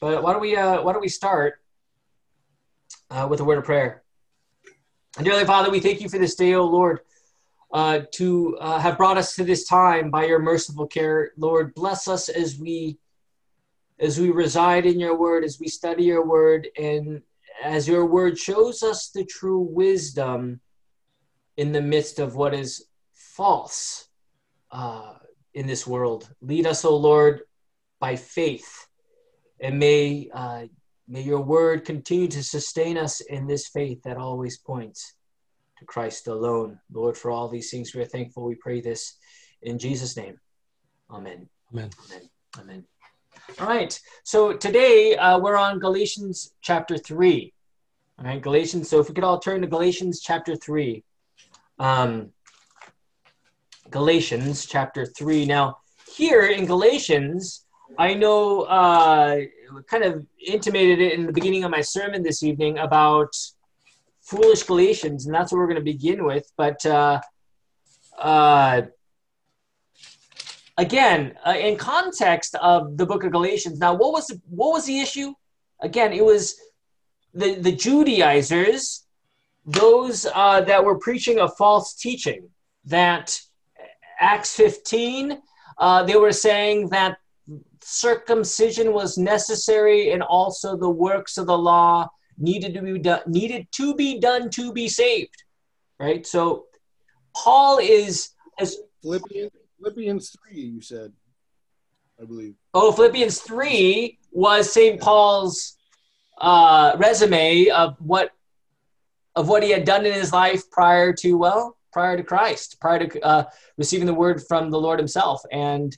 But why don't we uh, why don't we start uh, with a word of prayer? And dearly Father, we thank you for this day, O Lord, uh, to uh, have brought us to this time by your merciful care. Lord, bless us as we as we reside in your word, as we study your word, and as your word shows us the true wisdom in the midst of what is false uh, in this world. Lead us, O Lord, by faith, and may uh, may your word continue to sustain us in this faith that always points to Christ alone. Lord, for all these things we are thankful. We pray this in Jesus' name. Amen. Amen. Amen. Amen. All right. So today uh, we're on Galatians chapter 3. All right, Galatians. So if we could all turn to Galatians chapter 3. Um, Galatians chapter 3. Now, here in Galatians, I know uh, kind of intimated it in the beginning of my sermon this evening about foolish Galatians, and that's what we're going to begin with. But uh, uh, again, uh, in context of the book of Galatians, now what was the, what was the issue? Again, it was the the Judaizers, those uh, that were preaching a false teaching. That Acts fifteen, uh, they were saying that circumcision was necessary, and also the works of the law needed to be done needed to be done to be saved. Right. So Paul is as Philippians, Philippians 3, you said, I believe. Oh, Philippians 3 was St. Paul's uh, resume of what of what he had done in his life prior to well, prior to Christ, prior to uh, receiving the word from the Lord Himself. And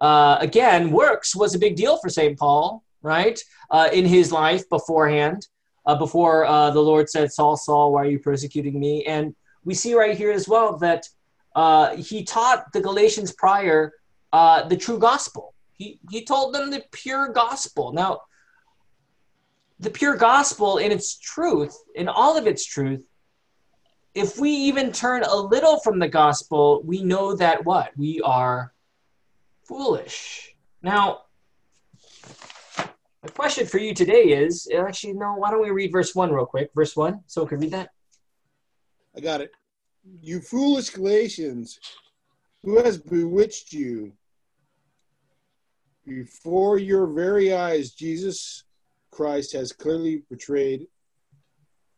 uh, again, works was a big deal for St. Paul, right? Uh, in his life beforehand, uh, before uh, the Lord said, "Saul, Saul, why are you persecuting me?" And we see right here as well that uh, he taught the Galatians prior uh, the true gospel. He, he told them the pure gospel. Now, the pure gospel in its truth, in all of its truth, if we even turn a little from the gospel, we know that what? We are foolish. Now, the question for you today is actually, no, why don't we read verse 1 real quick? Verse 1, someone can read that? I got it. You foolish Galatians, who has bewitched you? Before your very eyes, Jesus Christ has clearly portrayed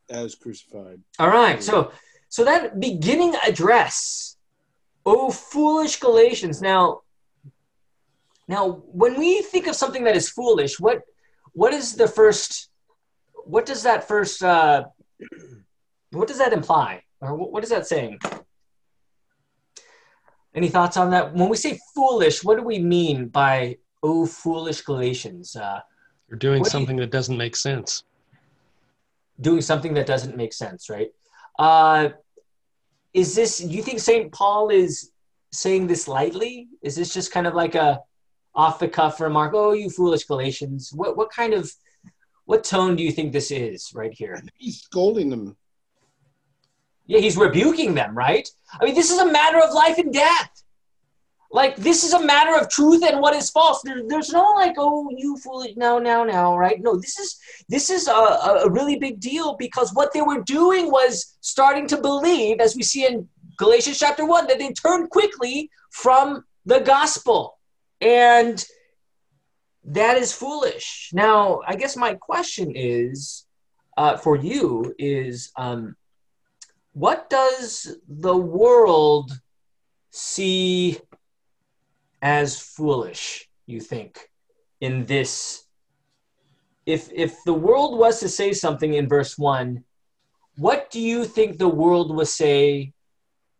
as crucified. All right. So so that beginning address, oh foolish Galatians. Now now when we think of something that is foolish, what what is the first what does that first uh what does that imply? Or what, is that saying? Any thoughts on that? When we say foolish, what do we mean by oh foolish Galatians? Uh You're doing What do you- something that doesn't make sense. doing something that doesn't make sense, right? Uh, is this? Do you think Saint Paul is saying this lightly? Is this just kind of like a off the cuff remark? Oh, you foolish Galatians! What what kind of what tone do you think this is right here? He's scolding them. Yeah, he's rebuking them, right? I mean, this is a matter of life and death. Like this is a matter of truth and what is false. There, there's no like, oh, you foolish, no, now, now, right? No, this is this is a, a really big deal because what they were doing was starting to believe, as we see in Galatians chapter one, that they turned quickly from the gospel, and that is foolish. Now, I guess my question is uh, for you is, um, what does the world see as foolish? You think in this if if the world was to say something in verse 1 what do you think the world would say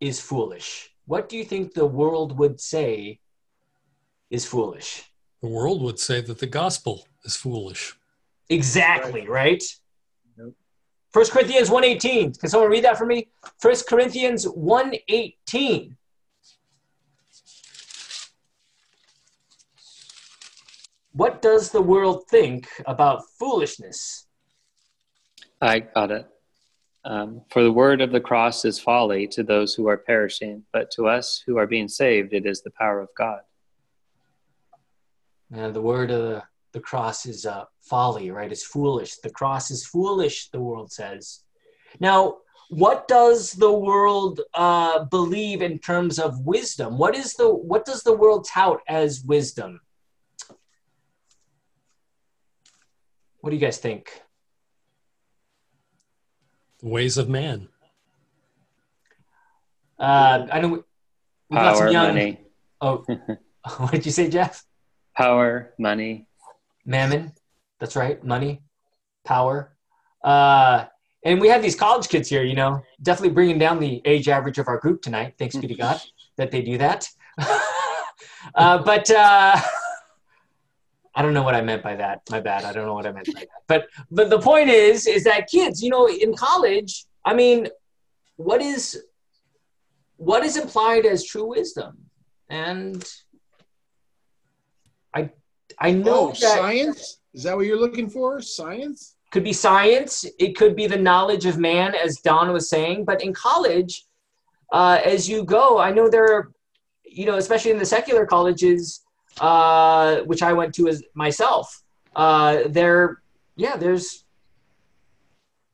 is foolish what do you think the world would say is foolish The world would say that the gospel is foolish. exactly right Nope. 1 corinthians 1.18 can someone read that for me 1 corinthians 1.18 what does the world think about foolishness I got it. Um, for the word of the cross is folly to those who are perishing, but to us who are being saved, it is the power of God. Uh, the word of the the cross is uh, folly, right? It's foolish. The cross is foolish, the world says. Now, what does the world uh, believe in terms of wisdom? What is the what does the world tout as wisdom? What do you guys think? The ways of man. Uh, I know we, we got some young. money, Oh, what did you say, Jeff? Power, money. Mammon. That's right. Money, power. Uh, and we have these college kids here, you know, definitely bringing down the age average of our group tonight. Thanks be to God that they do that. uh, but uh, I don't know what I meant by that. My bad. I don't know what I meant by that. But but the point is, is that kids, you know, in college, I mean, what is what is implied as true wisdom? And I know Oh, science? Is that what you're looking for? Science? could be science it could be the knowledge of man as don was saying but in college uh, as you go i know there are you know especially in the secular colleges uh, which i went to as myself uh, there yeah there's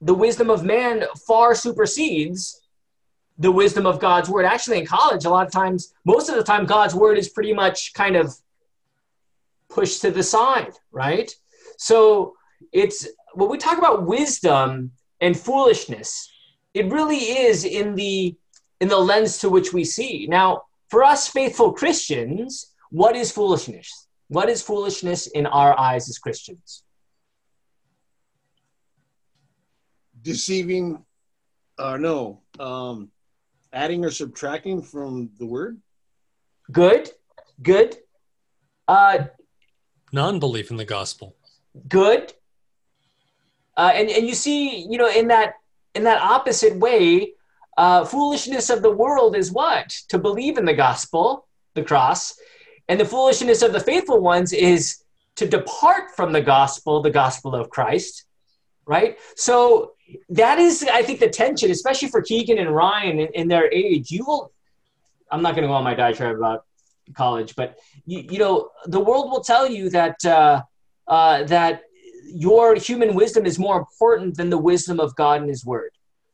the wisdom of man far supersedes the wisdom of god's word actually in college a lot of times most of the time god's word is pretty much kind of pushed to the side right so it's when we talk about wisdom and foolishness, it really is in the in the lens to which we see. Now, for us faithful Christians, what is foolishness? What is foolishness in our eyes as Christians? Deceiving, uh, no, um, adding or subtracting from the word? Good, good, uh, Non belief in the gospel. good. Uh, and and you see, you know, in that in that opposite way, uh, foolishness of the world is what to believe in the gospel, the cross, and the foolishness of the faithful ones is to depart from the gospel, the gospel of Christ, right? So that is, I think, the tension, especially for Keegan and Ryan in, in their age. You will. I'm not going to go on my diatribe about college, but you, you know, the world will tell you that uh, uh, that your human wisdom is more important than the wisdom of God and His Word.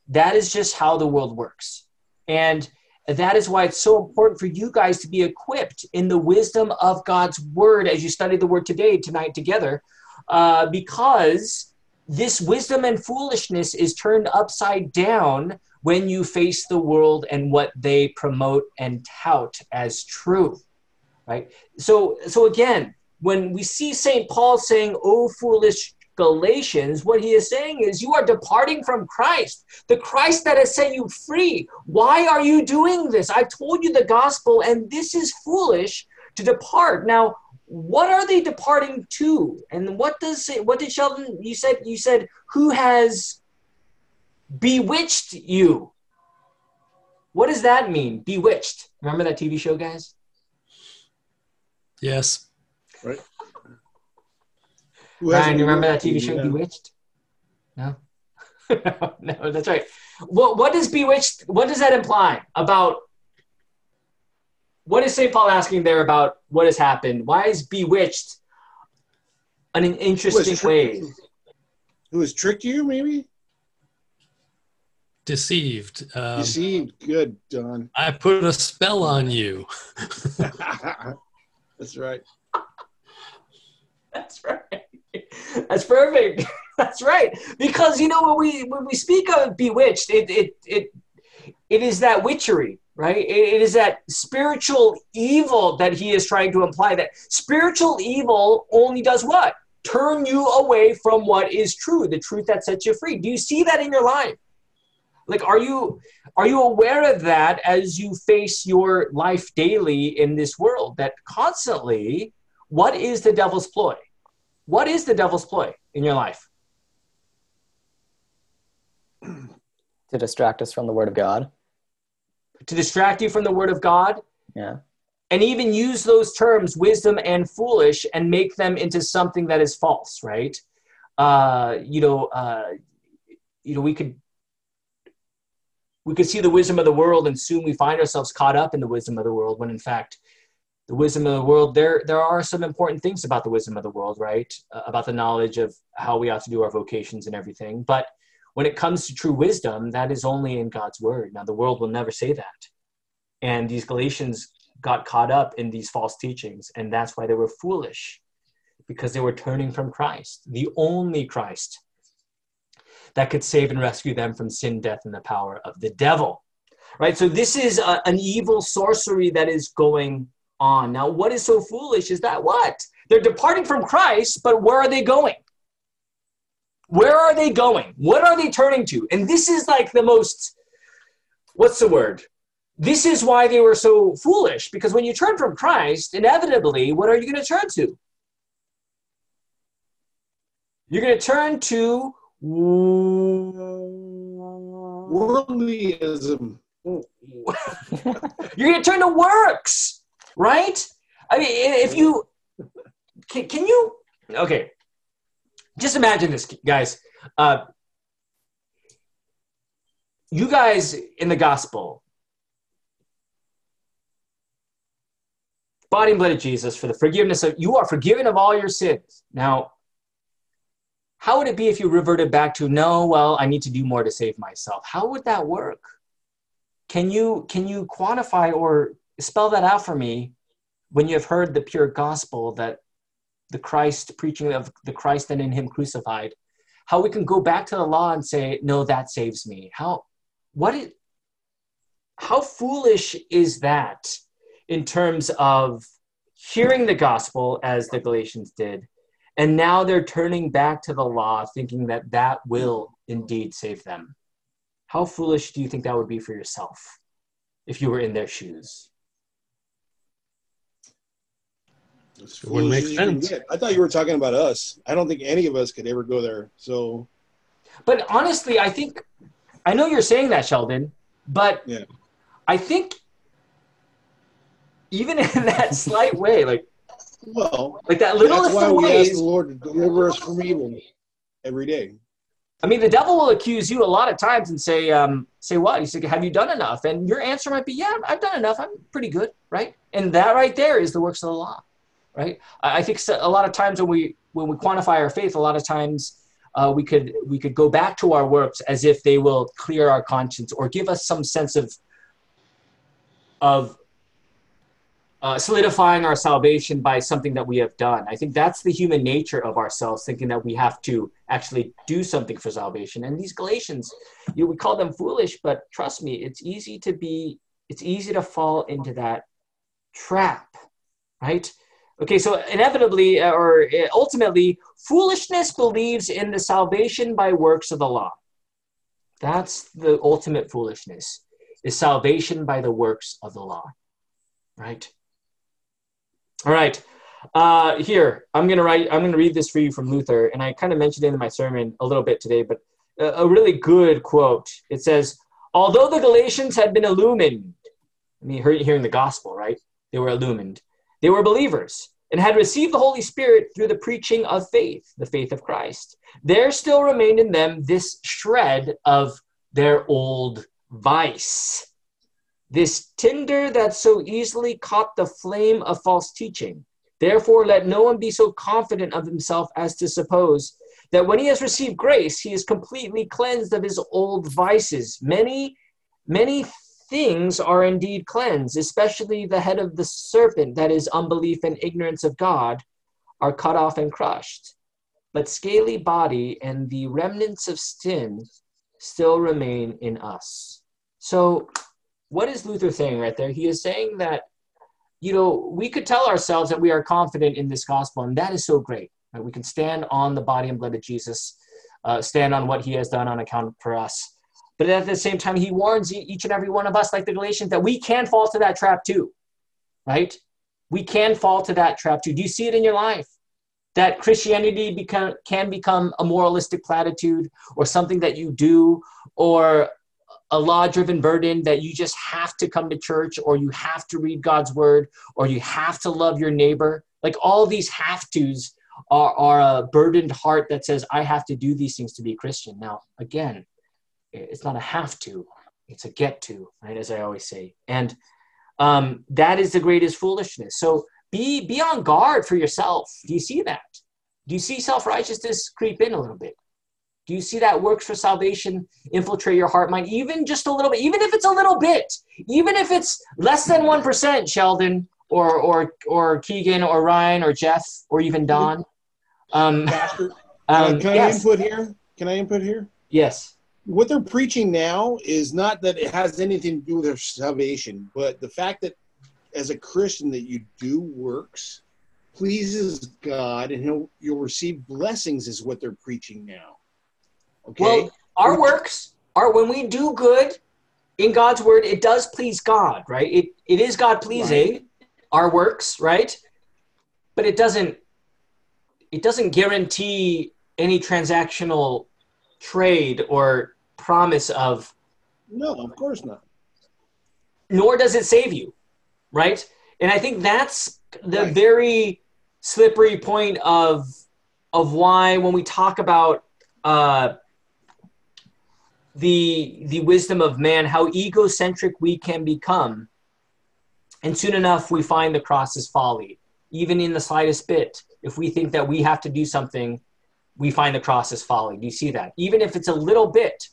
That is just how the world works. And that is why it's so important for you guys to be equipped in the wisdom of God's Word as you study the Word today, tonight together, uh, because this wisdom and foolishness is turned upside down when you face the world and what they promote and tout as true right so so again when we see St. Paul saying, Oh, foolish Galatians, what he is saying is, You are departing from Christ, the Christ that has set you free. Why are you doing this? I've told you the gospel, and this is foolish to depart. Now, what are they departing to? And what does it, what did Sheldon, you said, you said, who has bewitched you? What does that mean? Bewitched. Remember that TV show, guys? Yes. Who Ryan, hasn't you remember that TV show yeah. Bewitched? No, no, that's right. What what does Bewitched? What does that imply about? What is St. Paul asking there about what has happened? Why is Bewitched an, an interesting way? Who has tricked you, maybe? Deceived. Um, Deceived. Good, Don. I put a spell on you. That's right. That's right. That's perfect. That's right. Because you know when we when we speak of bewitched, it it it it is that witchery, right? It, it is that spiritual evil that he is trying to imply. That spiritual evil only does what? Turn you away from what is true, the truth that sets you free. Do you see that in your life? Like, are you are you aware of that as you face your life daily in this world? That constantly, what is the devil's ploy? What is the devil's ploy in your life? to distract us from the word of God. To distract you from the word of God, Yeah. and even use those terms, wisdom and foolish, and make them into something that is false, right? Uh, you know, uh, you know, we could we could see the wisdom of the world, and soon we find ourselves caught up in the wisdom of the world, when in fact, the wisdom of the world, there there are some important things about the wisdom of the world, right? Uh, about the knowledge of how we ought to do our vocations and everything. But when it comes to true wisdom, that is only in God's word. Now, the world will never say that. And these Galatians got caught up in these false teachings, and that's why they were foolish, because they were turning from Christ, the only Christ that could save and rescue them from sin, death, and the power of the devil. Right? So, this is a, an evil sorcery that is going on. Now, what is so foolish is that what? They're departing from Christ, but where are they going? Where are they going? What are they turning to? And this is like the most, what's the word? This is why they were so foolish, because when you turn from Christ, inevitably, what are you going to turn to? You're going to turn to Worldlyism. You're going to turn to works, right? I mean, if you can, can you okay? Just imagine this, guys. Uh, you guys in the gospel, body and blood of Jesus for the forgiveness of you are forgiven of all your sins. Now, how would it be if you reverted back to no? Well, I need to do more to save myself. How would that work? Can you can you quantify or spell that out for me when you have heard the pure gospel that the Christ preaching of the Christ and in Him crucified? How we can go back to the law and say no, that saves me? How what is how foolish is that in terms of hearing the gospel as the Galatians did, and now they're turning back to the law, thinking that that will indeed save them. How foolish do you think that would be for yourself if you were in their shoes? It wouldn't make foolish as you can sense. I thought you were talking about us. I don't think any of us could ever go there. So But honestly, I think I know you're saying that, Sheldon, but Yeah. I think even in that slight way, like well, like that littlest that's why we ask ways, the Lord to deliver us from evil every day. I mean, the devil will accuse you a lot of times and say, um, say what? He said, have you done enough? And your answer might be, yeah, I've done enough. I'm pretty good, right? And that right there is the works of the law, right? I think so- a lot of times when we when we quantify our faith, a lot of times uh, we could we could go back to our works as if they will clear our conscience or give us some sense of of uh, solidifying our salvation by something that we have done. I think that's the human nature of ourselves, thinking that we have to actually do something for salvation. And these Galatians, you would call them foolish, but trust me, it's easy to be, it's easy to fall into that trap, right? Okay, so inevitably uh, or uh, ultimately, foolishness believes in the salvation by works of the law. That's the ultimate foolishness, is salvation by the works of the law, right? All right. Uh, here, I'm gonna write. I'm gonna read this for you from Luther, and I kind of mentioned it in my sermon a little bit today, but a, a really good quote. It says, "Although the Galatians had been illumined, I mean, hearing the gospel, right? They were illumined. They were believers and had received the Holy Spirit through the preaching of faith, the faith of Christ. There still remained in them this shred of their old vice." This tinder that so easily caught the flame of false teaching. Therefore, let no one be so confident of himself as to suppose that when he has received grace, he is completely cleansed of his old vices. Many, many things are indeed cleansed, especially the head of the serpent, that is, unbelief and ignorance of God, are cut off and crushed. But scaly body and the remnants of sin still remain in us. So, what is Luther saying right there? He is saying that, you know, we could tell ourselves that we are confident in this gospel, and that is so great. Right? We can stand on the body and blood of Jesus, uh, stand on what he has done on account for us. But at the same time, he warns each and every one of us, like the Galatians, that we can fall to that trap too, right? We can fall to that trap too. Do you see it in your life? That Christianity become, can become a moralistic platitude or something that you do or a law driven burden that you just have to come to church or you have to read God's word or you have to love your neighbor. Like all these have tos are, are a burdened heart that says, I have to do these things to be a Christian. Now, again, it's not a have to, it's a get to, right? As I always say. And um, that is the greatest foolishness. So be be on guard for yourself. Do you see that? Do you see self righteousness creep in a little bit? Do you see that works for salvation infiltrate your heart mind, even just a little bit, even if it's a little bit, even if it's less than one percent, Sheldon or or or Keegan or Ryan or Jeff or even Don. Um, Pastor, um, uh, can I yes, input here? Can I input here? yes, What they're preaching now is not that it has anything to do with their salvation, but the fact that as a Christian that you do works pleases God and he'll you'll receive blessings is what they're preaching now. Okay. Well, our works are when we do good in God's word, it does please God, right? It it is God pleasing our works, right? But it doesn't it doesn't guarantee any transactional trade or promise of no, of course not. nor does it save you, right? And I think that's the Right. very slippery point of of why when we talk about uh, the the wisdom of man, how egocentric we can become, and soon enough we find the cross is folly, even in the slightest bit. If we think that we have to do something, we find the cross is folly. Do you see that? Even if it's a little bit,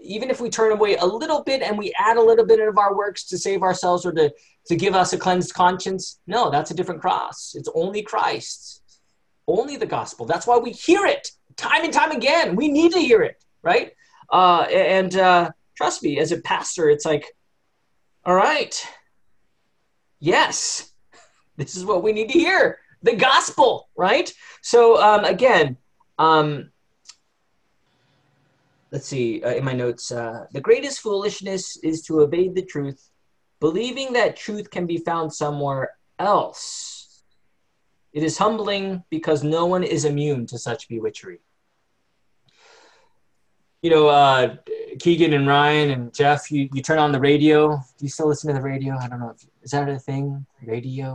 even if we turn away a little bit and we add a little bit of our works to save ourselves or to, to give us a cleansed conscience, no, that's a different cross. It's only Christ, only the gospel. That's why we hear it time and time again. We need to hear it, right? Uh, and uh, trust me, as a pastor, it's like, all right, yes, this is what we need to hear. The gospel, right? So, um, again, um, let's see uh, in my notes uh, the greatest foolishness is to evade the truth believing that truth can be found somewhere else. It is humbling because no one is immune to such bewitchery you know uh, keegan and ryan and jeff you, you turn on the radio do you still listen to the radio i don't know if is that a thing radio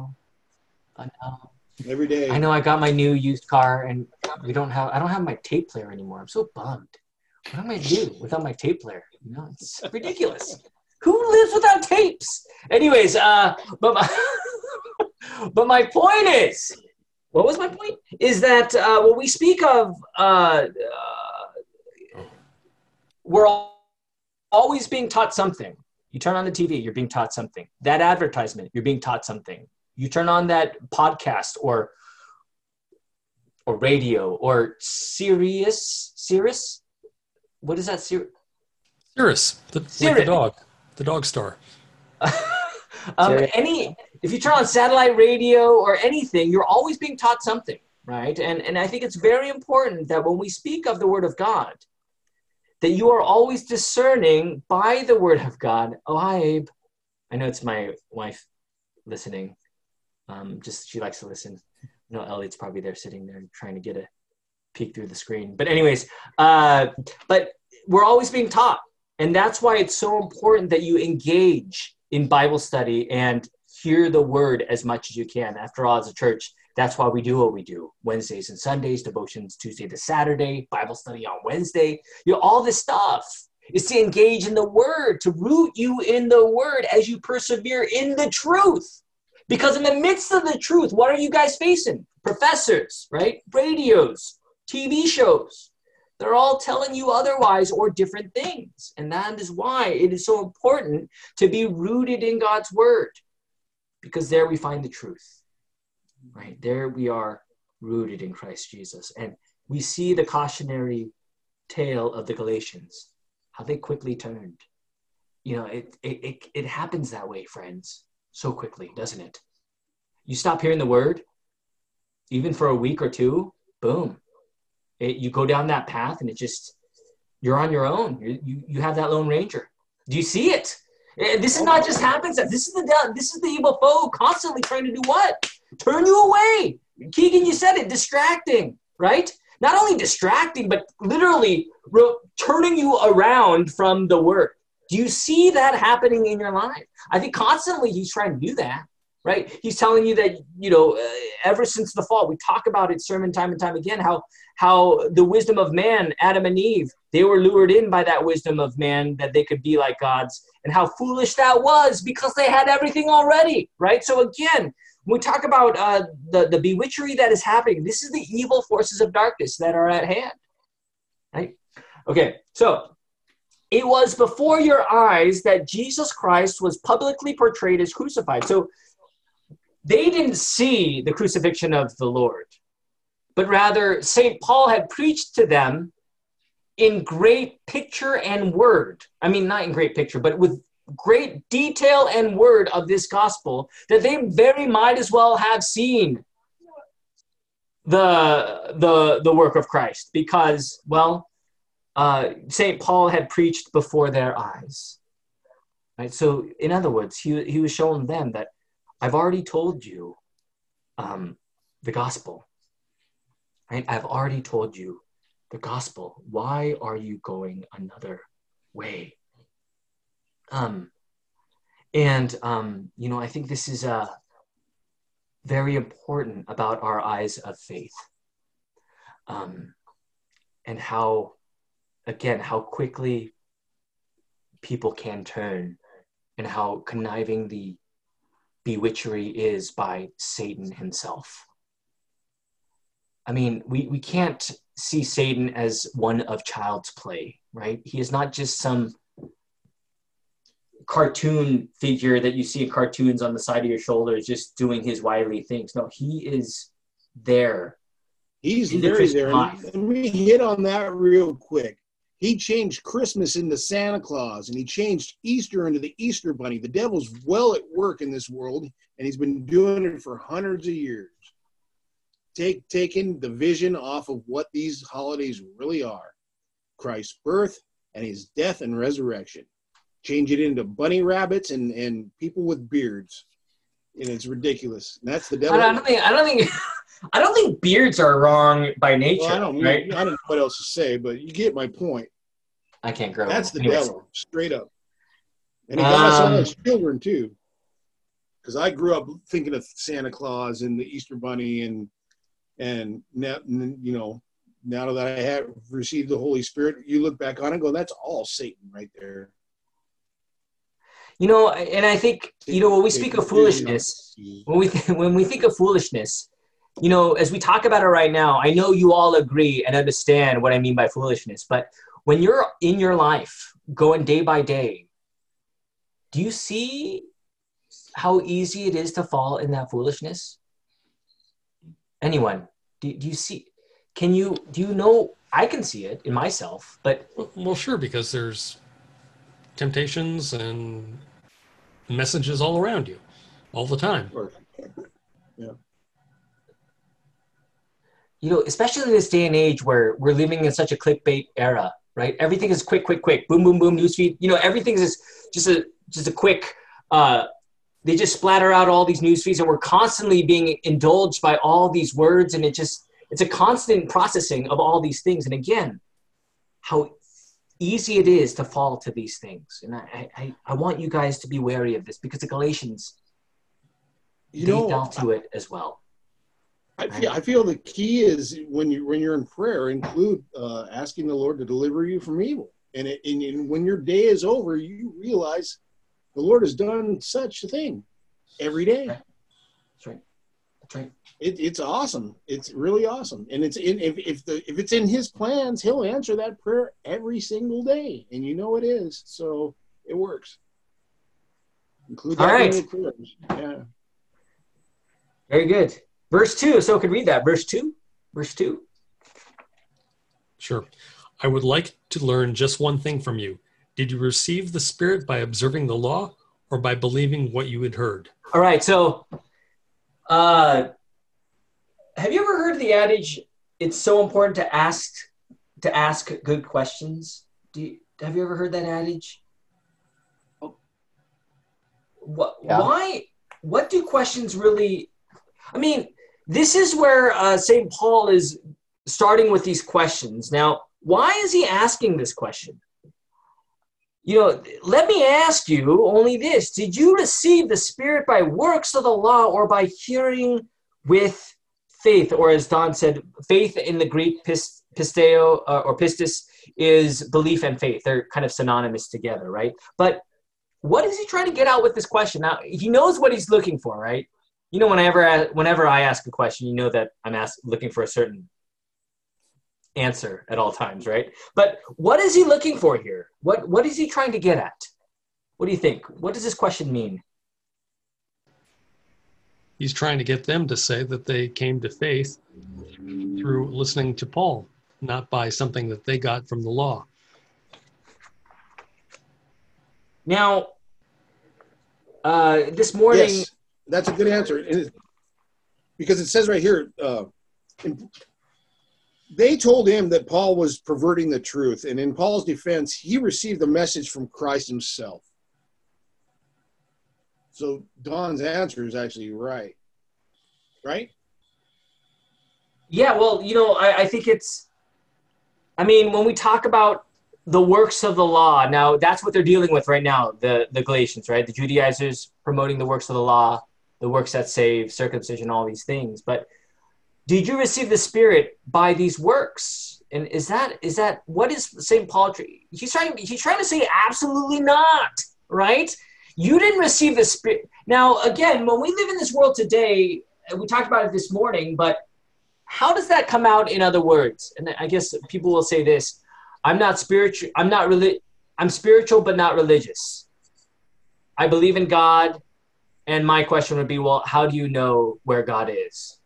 I know. Every day. I know I got my new used car and we don't have I don't have my tape player anymore. I'm so bummed. What am I do without my tape player? You know, it's ridiculous. Who lives without tapes? Anyways, uh but my but my point is what was my point? Is that uh when we speak of uh, uh we're all, always being taught something. You turn on the TV, you're being taught something. That advertisement, you're being taught something you turn on that podcast or or radio or Sirius Sirius what is that Sirius Cirrus, the, like the dog, the dog star. um, any if you turn on satellite radio or anything you're always being taught something right and and I think it's very important that when we speak of the word of God that you are always discerning by the word of God. Oh hi Abe. I know it's my wife listening. Um, just she likes to listen. No Elliot's probably there sitting there trying to get a peek through the screen. But anyways uh, but we're always being taught. And that's why it's so important that you engage in bible study and hear the word as much as you can. After all as a church that's why we do what we do wednesdays and sundays devotions tuesday to saturday bible study on wednesday you know all this stuff is to engage in the word to root you in the word as you persevere in the truth because in the midst of the truth, what are you guys facing? Professors, right? Radios, TV shows. They're all telling you otherwise or different things. And that is why it is so important to be rooted in God's word. Because there we find the truth. Right? There we are rooted in Christ Jesus. And we see the cautionary tale of the Galatians, how they quickly turned. You know, it it, it, it happens that way, friends so quickly, doesn't it? You stop hearing the word, even for a week or two, boom. It, you go down that path and it just, you're on your own. You, you, you have that Lone Ranger. Do you see it? Eh, This is not just happens. This is the this is the evil foe constantly trying to do what? Turn you away. Keegan, you said it. Distracting, right? Not only distracting, but literally ro- turning you around from the word. Do you see that happening in your life? I think constantly he's trying to do that, right? He's telling you that you know uh, ever since the fall, we talk about it sermon time and time again how how the wisdom of man, Adam and Eve, they were lured in by that wisdom of man that they could be like gods, and how foolish that was because they had everything already, right? So again, when we talk about uh, the the bewitchery that is happening, this is the evil forces of darkness that are at hand, right? Okay, so it was before your eyes that Jesus Christ was publicly portrayed as crucified. So they didn't see the crucifixion of the Lord, but rather St. Paul had preached to them in great picture and word. I mean, not in great picture, but with great detail and word of this gospel that they very might as well have seen the the the work of Christ because well uh, St. Paul had preached before their eyes. Right? So, in other words, he, he was showing them that I've already told you um, the gospel. Right? I've already told you the gospel. Why are you going another way? Um, and, um, you know, I think this is uh, very important about our eyes of faith um, and how again how quickly people can turn and how conniving the bewitchery is by Satan himself. I mean, we, we can't see Satan as one of child's play, right? He is not just some cartoon figure that you see in cartoons on the side of your shoulders just doing his wily things. No, he is there. He's very there. Let me hit on that real quick. He changed Christmas into Santa Claus and he changed Easter into the Easter Bunny. The devil's well at work in this world and he's been doing it for hundreds of years. Take taking the vision off of what these holidays really are. Christ's birth and his death and resurrection. Change it into bunny rabbits and, and people with beards. And it's ridiculous. And that's the devil. I don't think I don't think I don't think beards are wrong by nature. Well, I don't. Right? I don't know what else to say, but you get my point. I can't grow. That's the Anyways. devil, straight up. And he got um, us all as children too, because I grew up thinking of Santa Claus and the Easter Bunny, and and now you know now that I have received the Holy Spirit, you look back on it and go, that's all Satan right there. You know, and I think you know when we speak of foolishness, when we th- when we think of foolishness, you know, as we talk about it right now, I know you all agree and understand what I mean by foolishness, but when you're in your life going day by day, do you see how easy it is to fall in that foolishness? Anyone? Do, do you see? Can you, do you know? I can see it in myself, but. Well, sure, because there's temptations and messages all around you all the time. Yeah you know, especially in this day and age where we're living in such a clickbait era, right? Everything is quick, quick, quick, boom, boom, boom, newsfeed. You know, everything is just a just a quick. Uh, they just splatter out all these news feeds, and we're constantly being indulged by all these words, and it just it's a constant processing of all these things. And again, how easy it is to fall to these things, and I I, I want you guys to be wary of this because the Galatians you they know, dealt to it as well. I feel, I feel the key is when you when you're in prayer, include uh, asking the Lord to deliver you from evil. And, it, and, and when your day is over, you realize the Lord has done such a thing every day. Right. That's right. It, it's awesome. It's really awesome. And it's in if, if the if it's in His plans, He'll answer that prayer every single day, and you know it is. So it works. Include All right. Yeah. Very good. Verse 2, so could read that. Verse 2. Verse 2. Sure. I would like to learn just one thing from you. Did you receive the Spirit by observing the law or by believing what you had heard? All right. So, uh, have you ever heard the adage, it's so important to ask to ask good questions? Do you, have you ever heard that adage? What, yeah. Why? What do questions really? I mean, this is where uh, St. Paul is starting with these questions. Now, why is he asking this question? You know, let me ask you only this Did you receive the Spirit by works of the law or by hearing with faith? Or as Don said, faith in the Greek, pisteo uh, or pistis, is belief and faith. They're kind of synonymous together, right? But what is he trying to get out with this question? Now, he knows what he's looking for, right? You know, whenever, whenever I ask a question, you know that I'm ask, looking for a certain answer at all times, right? But what is he looking for here? What what is he trying to get at? What do you think? What does this question mean? He's trying to get them to say that they came to faith through listening to Paul, not by something that they got from the law. Now, uh, this morning. Yes, that's a good answer. Because it says right here, uh, in they told him that Paul was perverting the truth, and in Paul's defense, he received the message from Christ himself. So Don's answer is actually right. Right? Yeah, well, you know, I, I think it's, I mean, when we talk about the works of the law, now that's what they're dealing with right now, the, the Galatians, right? The Judaizers promoting the works of the law, the works that save, circumcision, all these things. But did you receive the spirit by these works? And is that is that what is st paul he's trying he's trying to say absolutely not right? You didn't receive the spirit. Now again when we live in this world today we talked about it this morning but how does that come out in other words? And i guess people will say this i'm not spiritual i'm not really i'm spiritual but not religious. I believe in god. And my question would be well how do you know where god is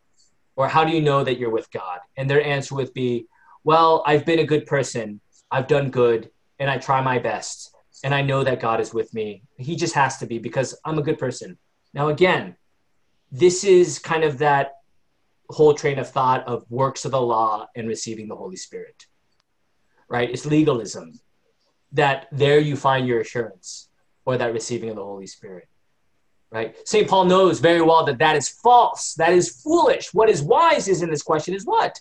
or how do you know that you're with God? And their answer would be, well, I've been a good person. I've done good and I try my best. And I know that God is with me. He just has to be because I'm a good person. Now, again, this is kind of that whole train of thought of works of the law and receiving the Holy Spirit, right? It's legalism that there you find your assurance or that receiving of the Holy Spirit right? St. Paul knows very well that that is false. That is foolish. What is wise is in this question is what?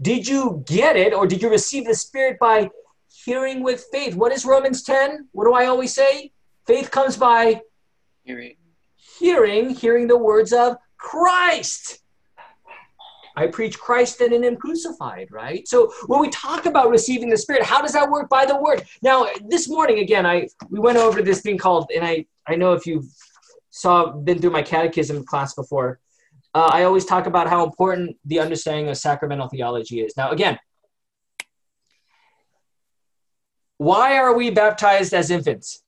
Did you get it or did you receive the Spirit by hearing with faith? What is Romans 10? What do I always say? Faith comes by hearing, hearing, hearing the words of Christ. I preach Christ and in Him crucified, right? So when we talk about receiving the Spirit, how does that work by the Word? Now, this morning again, I we went over this thing called, and I I know if you've saw been through my catechism class before. Uh, I always talk about how important the understanding of sacramental theology is. Now, again, why are we baptized as infants?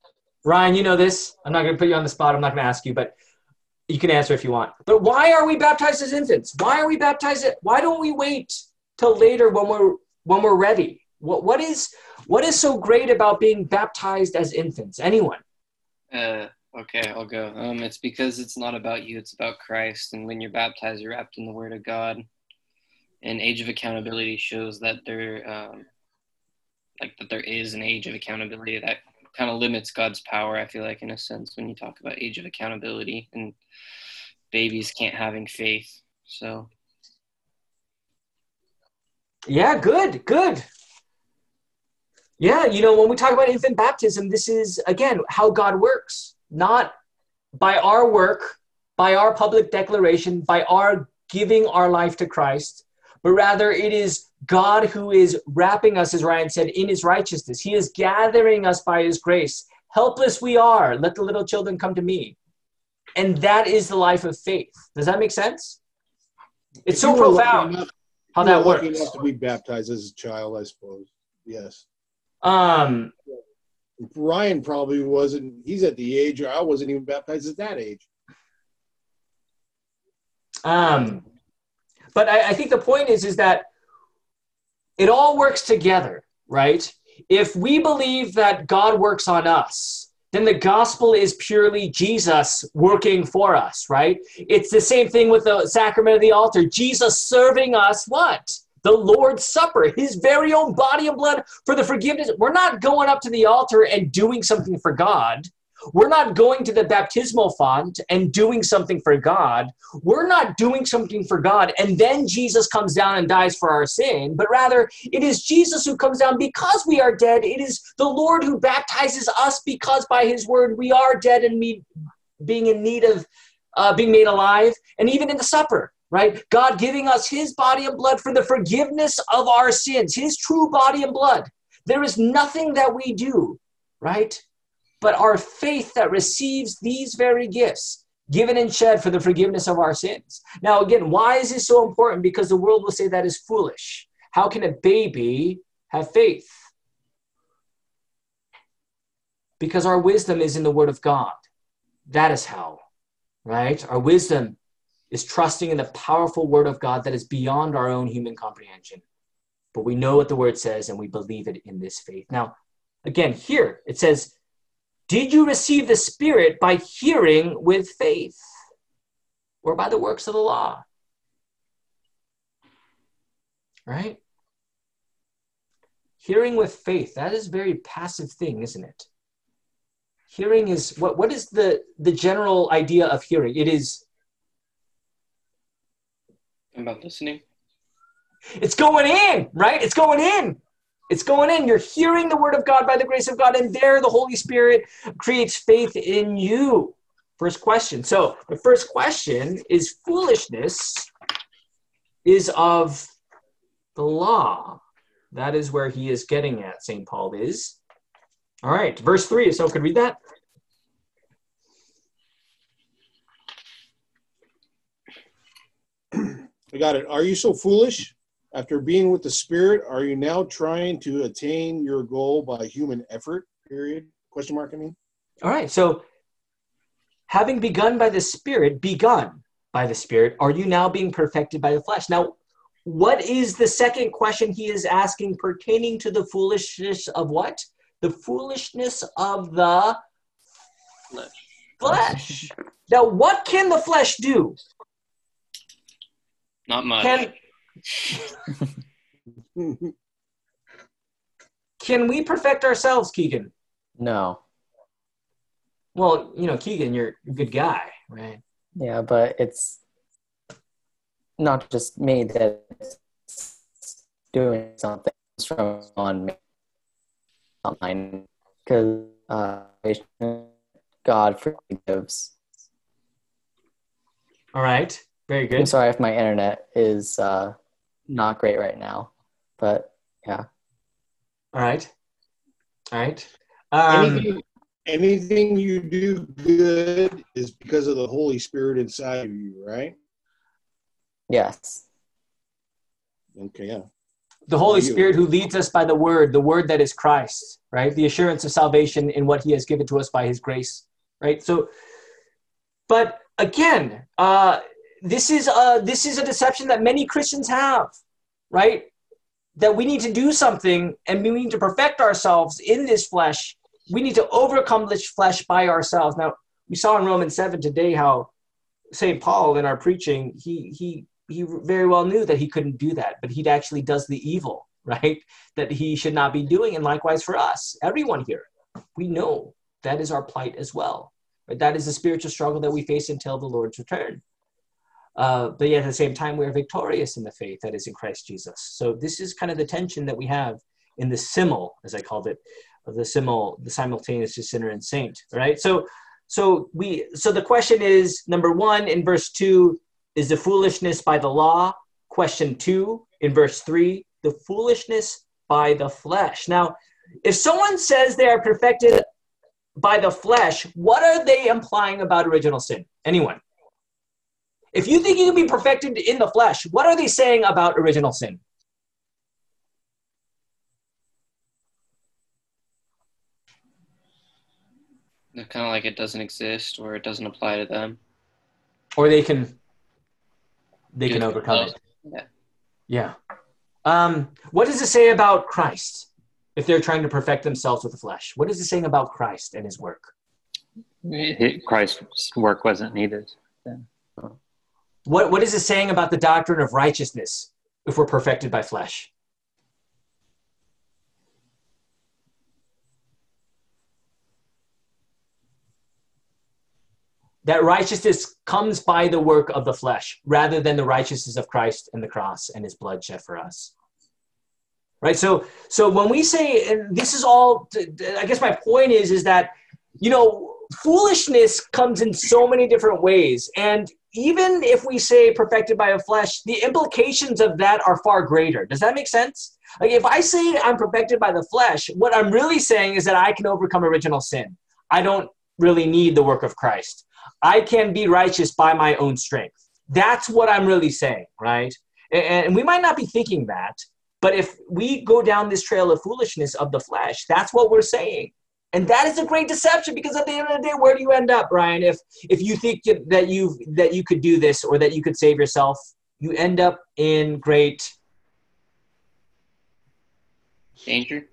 Ryan, you know this. I'm not going to put you on the spot. I'm not going to ask you, but you can answer if you want. But why are we baptized as infants? Why are we baptized? why don't we wait till later when we're when we're ready? What what is what is so great about being baptized as infants? Anyone? Uh, Okay, I'll go. Um, it's because it's not about you; it's about Christ. And when you're baptized, you're wrapped in the Word of God. And age of accountability shows that there, um, like that there is an age of accountability that kind of limits God's power. I feel like, in a sense, when you talk about age of accountability and babies can't having faith. So. Yeah, good, good. Yeah, you know, when we talk about infant baptism, this is again how God works not by our work, by our public declaration, by our giving our life to Christ, but rather it is God who is wrapping us, as Ryan said, in his righteousness. He is gathering us by his grace. Helpless we are. Let the little children come to me. And that is the life of faith. Does that make sense? It's so profound enough, how that works. Enough to be baptized as a child, I suppose. Yes. Um, Ryan probably wasn't. He's at the age. I wasn't even baptized at that age. Um, but I, I think the point is, is that it all works together, right? If we believe that God works on us, then the gospel is purely Jesus working for us, right? It's the same thing with the sacrament of the altar. Jesus serving us what? The Lord's Supper, his very own body and blood for the forgiveness. We're not going up to the altar and doing something for God. We're not going to the baptismal font and doing something for God. We're not doing something for God and then Jesus comes down and dies for our sin, but rather it is Jesus who comes down because we are dead. It is the Lord who baptizes us because by his word we are dead and me being in need of uh, being made alive. And even in the supper, right? God giving us his body and blood for the forgiveness of our sins, his true body and blood. There is nothing that we do, right? But our faith that receives these very gifts, given and shed for the forgiveness of our sins. Now, again, why is this so important? Because the world will say that is foolish. How can a baby have faith? Because our wisdom is in the Word of God. That is how, right? Our wisdom is trusting in the powerful Word of God that is beyond our own human comprehension but we know what the word says and we believe it in this faith. Now, again, here it says, Did you receive the Spirit by hearing with faith or by the works of the law? Right? Hearing with faith, that is a very passive thing, isn't it? Hearing is what what is the the general idea of hearing? It is about listening. It's going in, right? It's going in. It's going in. You're hearing the word of God by the grace of God, and there the Holy Spirit creates faith in you. First question. So the first question is foolishness is of the law. That is where he is getting at, St. Paul is. All right, verse 3. If someone could read that. I got it. Are you so foolish? After being with the Spirit, are you now trying to attain your goal by human effort? Period. Question mark. I mean. All right. So, having begun by the Spirit, begun by the Spirit, are you now being perfected by the flesh? Now, what is the second question he is asking pertaining to the foolishness of what? The foolishness of the Flesh. flesh. Now, what can the flesh do? Not much. Can can we perfect ourselves, Keegan? No. Well, you know, Keegan, you're a good guy, right? Yeah, but it's not just me that's doing something it's from on me, not mine, because uh, God forgives. All right. Very I'm sorry if my internet is uh, not great right now, but yeah. All right. All right. Um, anything, anything you do good is because of the Holy Spirit inside of you, right? Yes. Okay, yeah. the Holy. Spirit who leads us by the word, the word that is Christ, right? The assurance of salvation in what he has given to us by his grace, right? So, but again, uh, this is a, this is a deception that many Christians have, right? That we need to do something and we need to perfect ourselves in this flesh. We need to overcome this flesh by ourselves. Now, we saw in Romans 7 today how St. Paul in our preaching, he, he, he very well knew that he couldn't do that, but he actually does the evil, right? That he should not be doing. And likewise for us, everyone here, we know that is our plight as well. Right? That is the spiritual struggle that we face until the Lord's return. Uh, but yet at the same time, we are victorious in the faith that is in Christ Jesus. So this is kind of the tension that we have in the simul, as I called it, the simul, the simultaneous sinner and saint. Right. So, so we, so the question is number one in verse two is the foolishness by the law. Question two in verse three, the foolishness by the flesh. Now, if someone says they are perfected by the flesh, what are they implying about original sin? Anyone? If you think you can be perfected in the flesh, what are they saying about original sin? They're kind of like it doesn't exist or it doesn't apply to them. Or they can they Do can it overcome it. Yeah. Yeah. Um, what does it say about Christ if they're trying to perfect themselves with the flesh? What is it saying about Christ and his work? It- Christ's work wasn't needed. What what is it saying about the doctrine of righteousness if we're perfected by flesh? that righteousness comes by the work of the flesh rather than the righteousness of Christ and the cross and his blood shed for us. Right? So so when we say and this is all I guess my point is is that you know foolishness comes in so many different ways and even if we say perfected by a flesh the implications of that are far greater. Does that make sense? Like if I say I'm perfected by the flesh, what I'm really saying is that I can overcome original sin. I don't really need the work of Christ. I can be righteous by my own strength. That's what I'm really saying, right? And we might not be thinking that, but if we go down this trail of foolishness of the flesh, that's what we're saying. And that is a great deception because at the end of the day, where do you end up, Brian? If if you think that you that you could do this or that you could save yourself, you end up in great danger.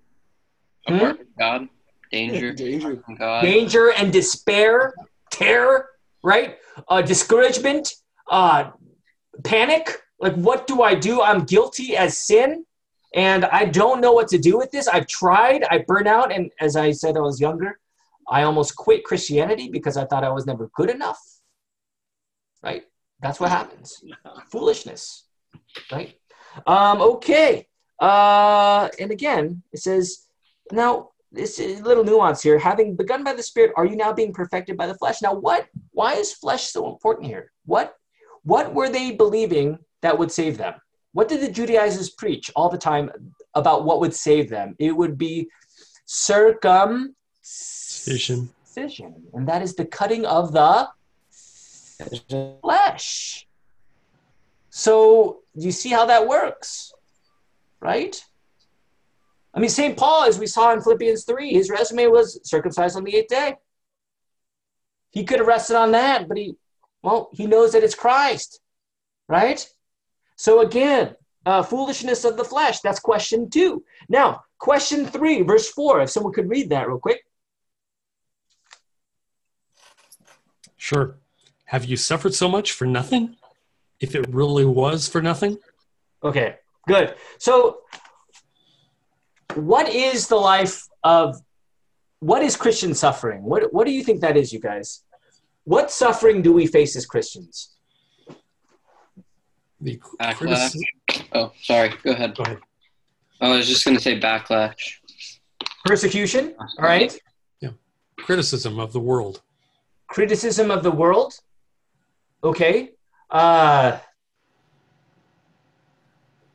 Hmm? Apart from God, danger, danger, God, danger and despair, terror, right? Uh, discouragement, uh, panic. Like, what do I do? I'm guilty as sin, and I don't know what to do with this. I've tried. I burn out, and as I said, I was younger. I almost quit Christianity because I thought I was never good enough. Right? That's what happens. Foolishness. Right? Um, okay. Uh, and again, it says, now this is a little nuance here. Having begun by the Spirit, are you now being perfected by the flesh? Now, what? Why is flesh so important here? What? What were they believing that would save them? What did the Judaizers preach all the time about what would save them? It would be circumcision, and that is the cutting of the flesh. So, you see how that works? Right? I mean, St. Paul, as we saw in Philippians 3, his resume was circumcised on the eighth day. He could have rested on that, but he, well, he knows that it's Christ, right? So again, uh, foolishness of the flesh. That's question two. Now, question three, verse four. If someone could read that real quick. Sure. Have you suffered so much for nothing? If it really was for nothing? Okay, good. So what is the life of what is Christian suffering? What what do you think that is, you guys? What suffering do we face as Christians? The backlash. Oh, sorry. Go ahead. Go ahead. I was just going to say backlash. Persecution. All right. Yeah. Criticism of the world. Criticism of the world. Okay. Uh,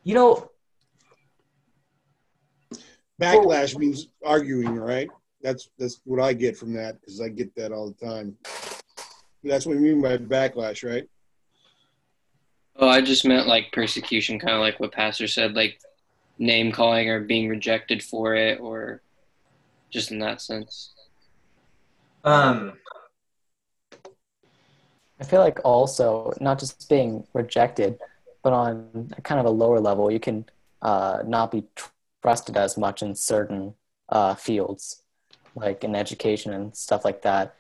you know, Backlash means arguing, right? That's that's what I get from that because I get that all the time. That's what you mean by backlash, right? Oh, I just meant like persecution, kind of like what Pastor said, like name calling or being rejected for it, or just in that sense. Um, I feel like also not just being rejected, but on a kind of a lower level, you can uh, not be trusted as much in certain uh, fields, like in education and stuff like that.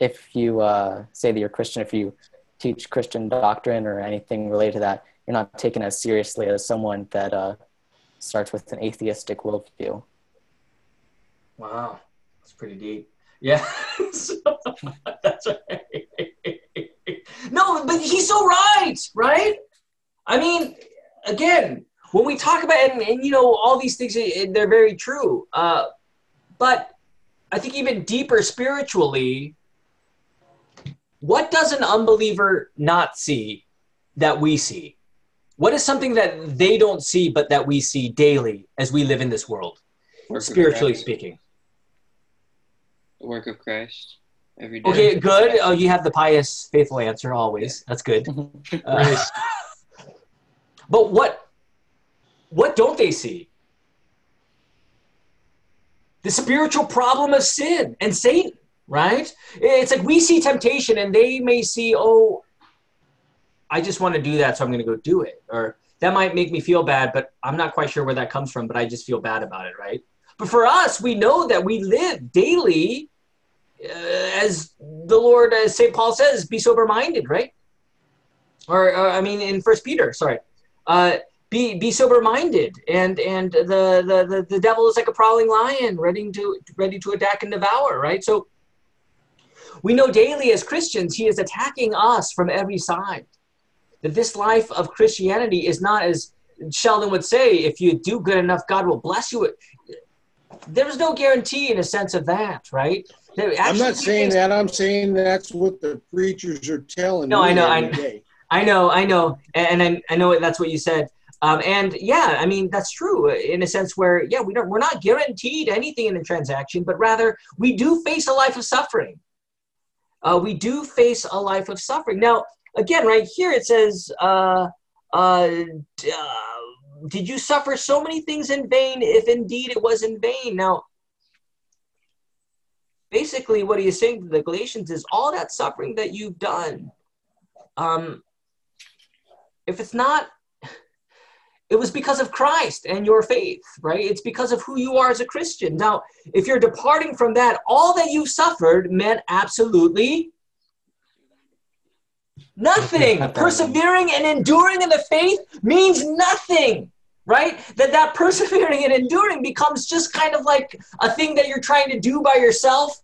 If you uh, say that you're Christian, if you teach Christian doctrine or anything related to that, you're not taken as seriously as someone that uh, starts with an atheistic worldview. Wow, that's pretty deep. Yeah, that's right. no, but he's so right, right? I mean, again, when we talk about and, and you know all these things they're very true uh, but i think even deeper spiritually what does an unbeliever not see that we see? What is something that they don't see but that we see daily as we live in this world Work spiritually speaking? The work of Christ every day. okay good. Oh you have the pious faithful answer always. That's good. Uh, but what what don't they see? The spiritual problem of sin and Satan, right? It's like we see temptation and they may see, oh, I just want to do that, so I'm going to go do it. Or that might make me feel bad, but I'm not quite sure where that comes from, but I just feel bad about it, right? But for us, we know that we live daily uh, as the Lord, as St. Paul says, be sober minded, right? Or, uh, I mean, in First Peter, sorry. Uh, be be sober minded and and the, the the the devil is like a prowling lion ready to ready to attack and devour right so We know daily as Christians, he is attacking us from every side. That this life of Christianity is not as Sheldon would say, if you do good enough, God will bless you. There's no guarantee in a sense of that, right? I'm not saying that. I'm saying that's what the preachers are telling no, me I know, every I, day. I know, I know, and I, I know that's what you said. Um, and yeah, I mean that's true in a sense where yeah we don't we're not guaranteed anything in the transaction, but rather we do face a life of suffering. Uh, we do face a life of suffering. Now again, right here it says, uh, uh, uh, "Did you suffer so many things in vain? If indeed it was in vain." Now, basically, what he is saying to the Galatians is all that suffering that you've done. Um, if it's not it was because of Christ and your faith, right? It's because of who you are as a Christian. Now, if you're departing from that, all that you suffered meant absolutely nothing. Persevering and enduring in the faith means nothing, right? That that persevering and enduring becomes just kind of like a thing that you're trying to do by yourself.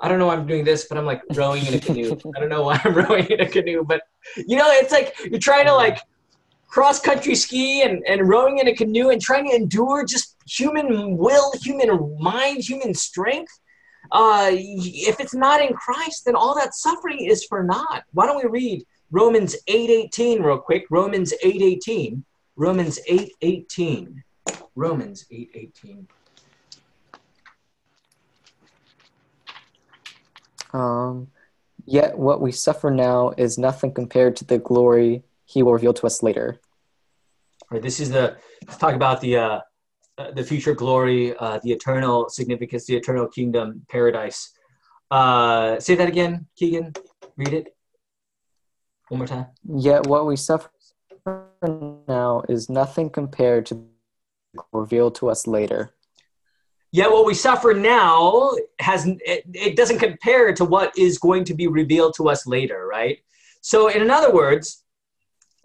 I don't know why I'm doing this, but I'm like rowing in a canoe. I don't know why I'm rowing in a canoe, but you know, it's like you're trying to like cross country ski and, and rowing in a canoe and trying to endure just human will, human mind, human strength. Uh, if it's not in Christ, then all that suffering is for naught. Why don't we read Romans 8:18 real quick? Romans 8:18. Romans 8:18. Romans 8:18. Um, yet what we suffer now is nothing compared to the glory he will reveal to us later. Right. This is the let's talk about the uh, uh, the future glory, uh, the eternal significance, the eternal kingdom, paradise. Uh, say that again, Keegan. Read it one more time. Yet what we suffer now is nothing compared to revealed to us later. Yet what we suffer now has it, it doesn't compare to what is going to be revealed to us later, right? So, in other words,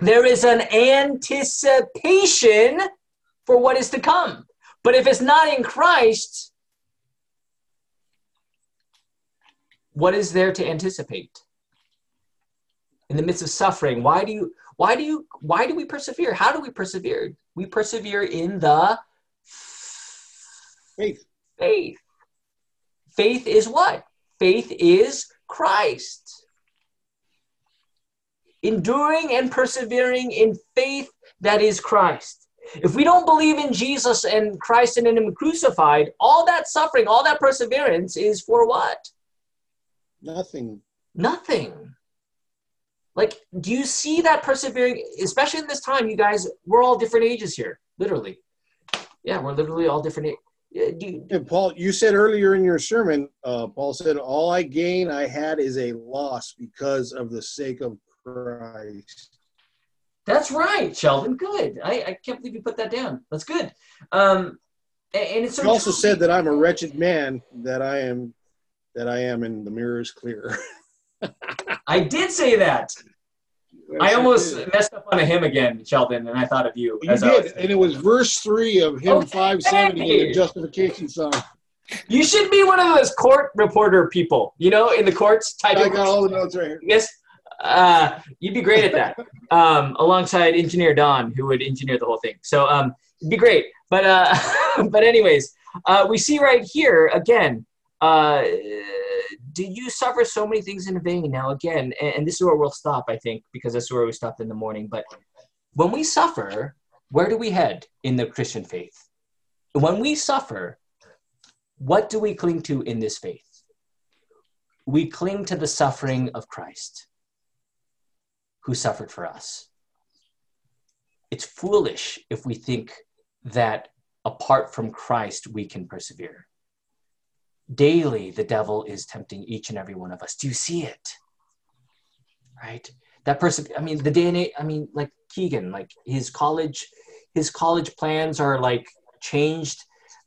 there is an anticipation for what is to come. But if it's not in Christ, what is there to anticipate? In the midst of suffering, why do you why do you why do we persevere? How do we persevere? We persevere in the faith. Faith. Faith is what? Faith is Christ enduring and persevering in faith that is Christ. If we don't believe in Jesus and Christ and in Him crucified, all that suffering, all that perseverance is for what? Nothing. Nothing. Like, do you see that persevering, especially in this time, you guys, we're all different ages here, literally. Yeah, we're literally all different. You, and Paul, you said earlier in your sermon, uh, Paul said, All I gain I had is a loss because of the sake of Christ. That's right, Sheldon. Good. I, I can't believe you put that down. That's good. Um, and it's so he also said that I'm a wretched man. That I am, that I am, and the mirror is clear. I did say that. Yes, I almost messed up on a hymn again, Sheldon, and I thought of you. You did, and it was verse three of hymn okay. 570, the justification song. You should be one of those court reporter people, you know, in the courts. Typing I got all the notes right here. Yes, uh, you'd be great at that, um, alongside engineer Don, who would engineer the whole thing. So um, it'd be great. But uh, but anyways, uh, we see right here again. Uh, did you suffer so many things in vain? Now again, and, and this is where we'll stop, I think, because this is where we stopped in the morning. But when we suffer, where do we head in the Christian faith? When we suffer, what do we cling to in this faith? We cling to the suffering of Christ who suffered for us. It's foolish if we think that apart from Christ we can persevere. Daily, the devil is tempting each and every one of us. Do you see it? Right? That person, I mean, the and I mean, like Keegan, like his college, his college plans are like changed.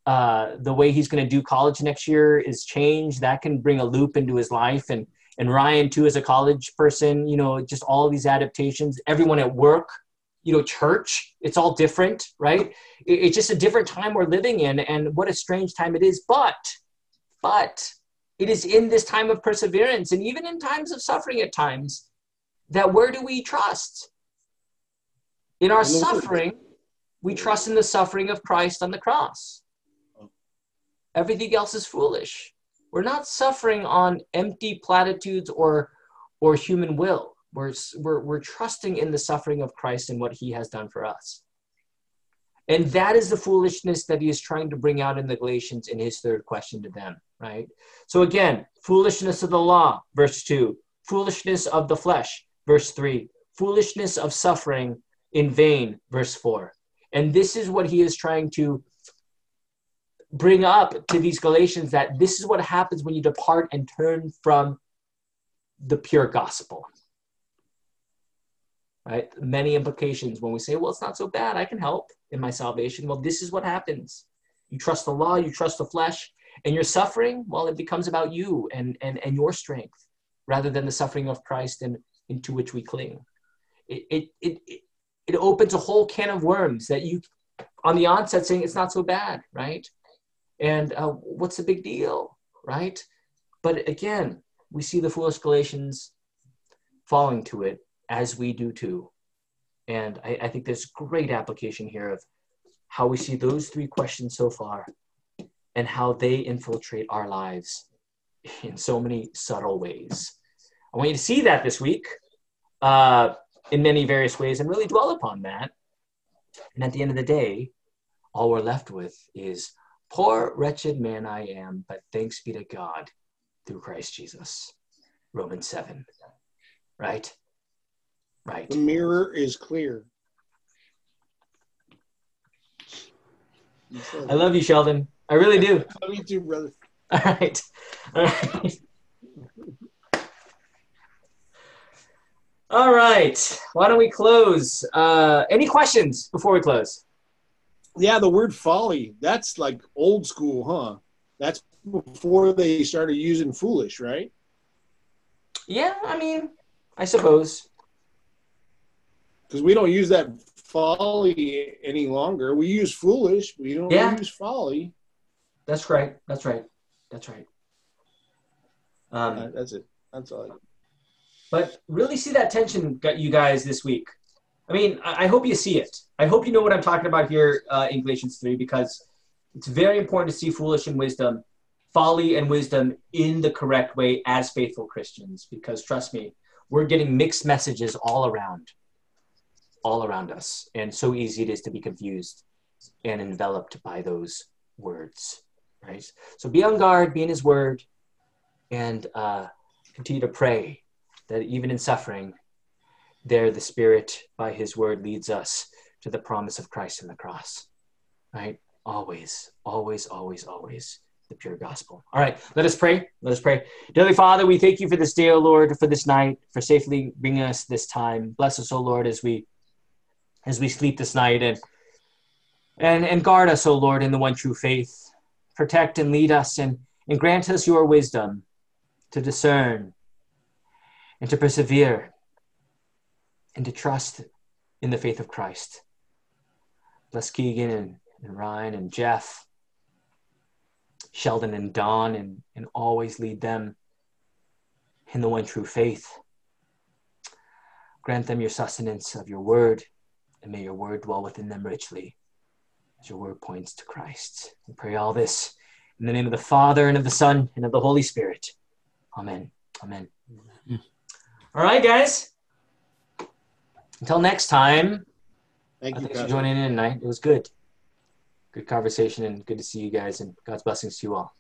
Uh, the way he's going to do college next year is changed. That can bring a loop into his life. And and Ryan too as a college person, you know, just all these adaptations, everyone at work, you know, church, it's all different, right? It's just a different time we're living in and what a strange time it is. But, but it is in this time of perseverance and even in times of suffering at times that where do we trust? In our In the Lord. suffering, we trust in the suffering of Christ on the cross. Oh. Everything else is foolish. We're not suffering on empty platitudes or or human will. We're, we're, we're trusting in the suffering of Christ and what he has done for us. And that is the foolishness that he is trying to bring out in the Galatians in his third question to them, right? So again, foolishness of the law, verse 2, foolishness of the flesh, verse 3, foolishness of suffering in vain, verse 4. And this is what he is trying to bring up to these Galatians that this is what happens when you depart and turn from the pure gospel. Right? Many implications when we say, well, it's not so bad. I can help in my salvation. Well, this is what happens. You trust the law, you trust the flesh, and your suffering, well, it becomes about you and, and, and your strength rather than the suffering of Christ and into which we cling. It, it, it, it, it opens a whole can of worms that you, on the onset, saying it's not so bad, right? And uh, what's the big deal, right? But again, we see the foolish Galatians falling to it as we do too. And I, I think there's great application here of how we see those three questions so far and how they infiltrate our lives in so many subtle ways. I want you to see that this week uh, in many various ways and really dwell upon that. And at the end of the day, all we're left with is poor, wretched man I am, but thanks be to God through Christ Jesus. Romans 7. Right? Right. The mirror is clear. I love you, Sheldon. I really do. Love you too, brother. All right. All right. All right. Why don't we close? Uh, any questions before we close? Yeah, the word folly, that's like old school, huh? That's before they started using foolish, right? Yeah, I mean, I suppose. Because we don't use that folly any longer. We use foolish, we don't Yeah. use folly. That's right. That's right. That's right. Um, Uh, that's it. That's all. but really see that tension got you guys this week. I mean, I, hope you see it. I hope you know what I'm talking about here uh, in Galatians 3 because it's very important to see foolish and wisdom, folly and wisdom in the correct way as faithful Christians. Because trust me, we're getting mixed messages all around, all around us. And so easy it is to be confused and enveloped by those words, right? So be on guard, be in his word, and uh, continue to pray that even in suffering, there the Spirit, by His word, leads us to the promise of Christ in the cross. Right? Always, always, always, always the pure gospel. All right, let us pray. Let us pray. Dearly Father, we thank you for this day, O Lord, for this night, for safely bringing us this time. Bless us, O Lord, as we as we sleep this night and and and guard us, O Lord, in the one true faith. Protect and lead us and, and grant us your wisdom to discern and to persevere and to trust in the faith of Christ. Bless Keegan and, and Ryan and Jeff, Sheldon and Don, and, and always lead them in the one true faith. Grant them your sustenance of your word, and may your word dwell within them richly, as your word points to Christ. We pray all this in the name of the Father, and of the Son, and of the Holy Spirit. Amen. Amen. All right, guys. Until next time, Thank uh, you, thanks for joining in tonight. It was good. Good conversation and good to see you guys, and God's blessings to you all.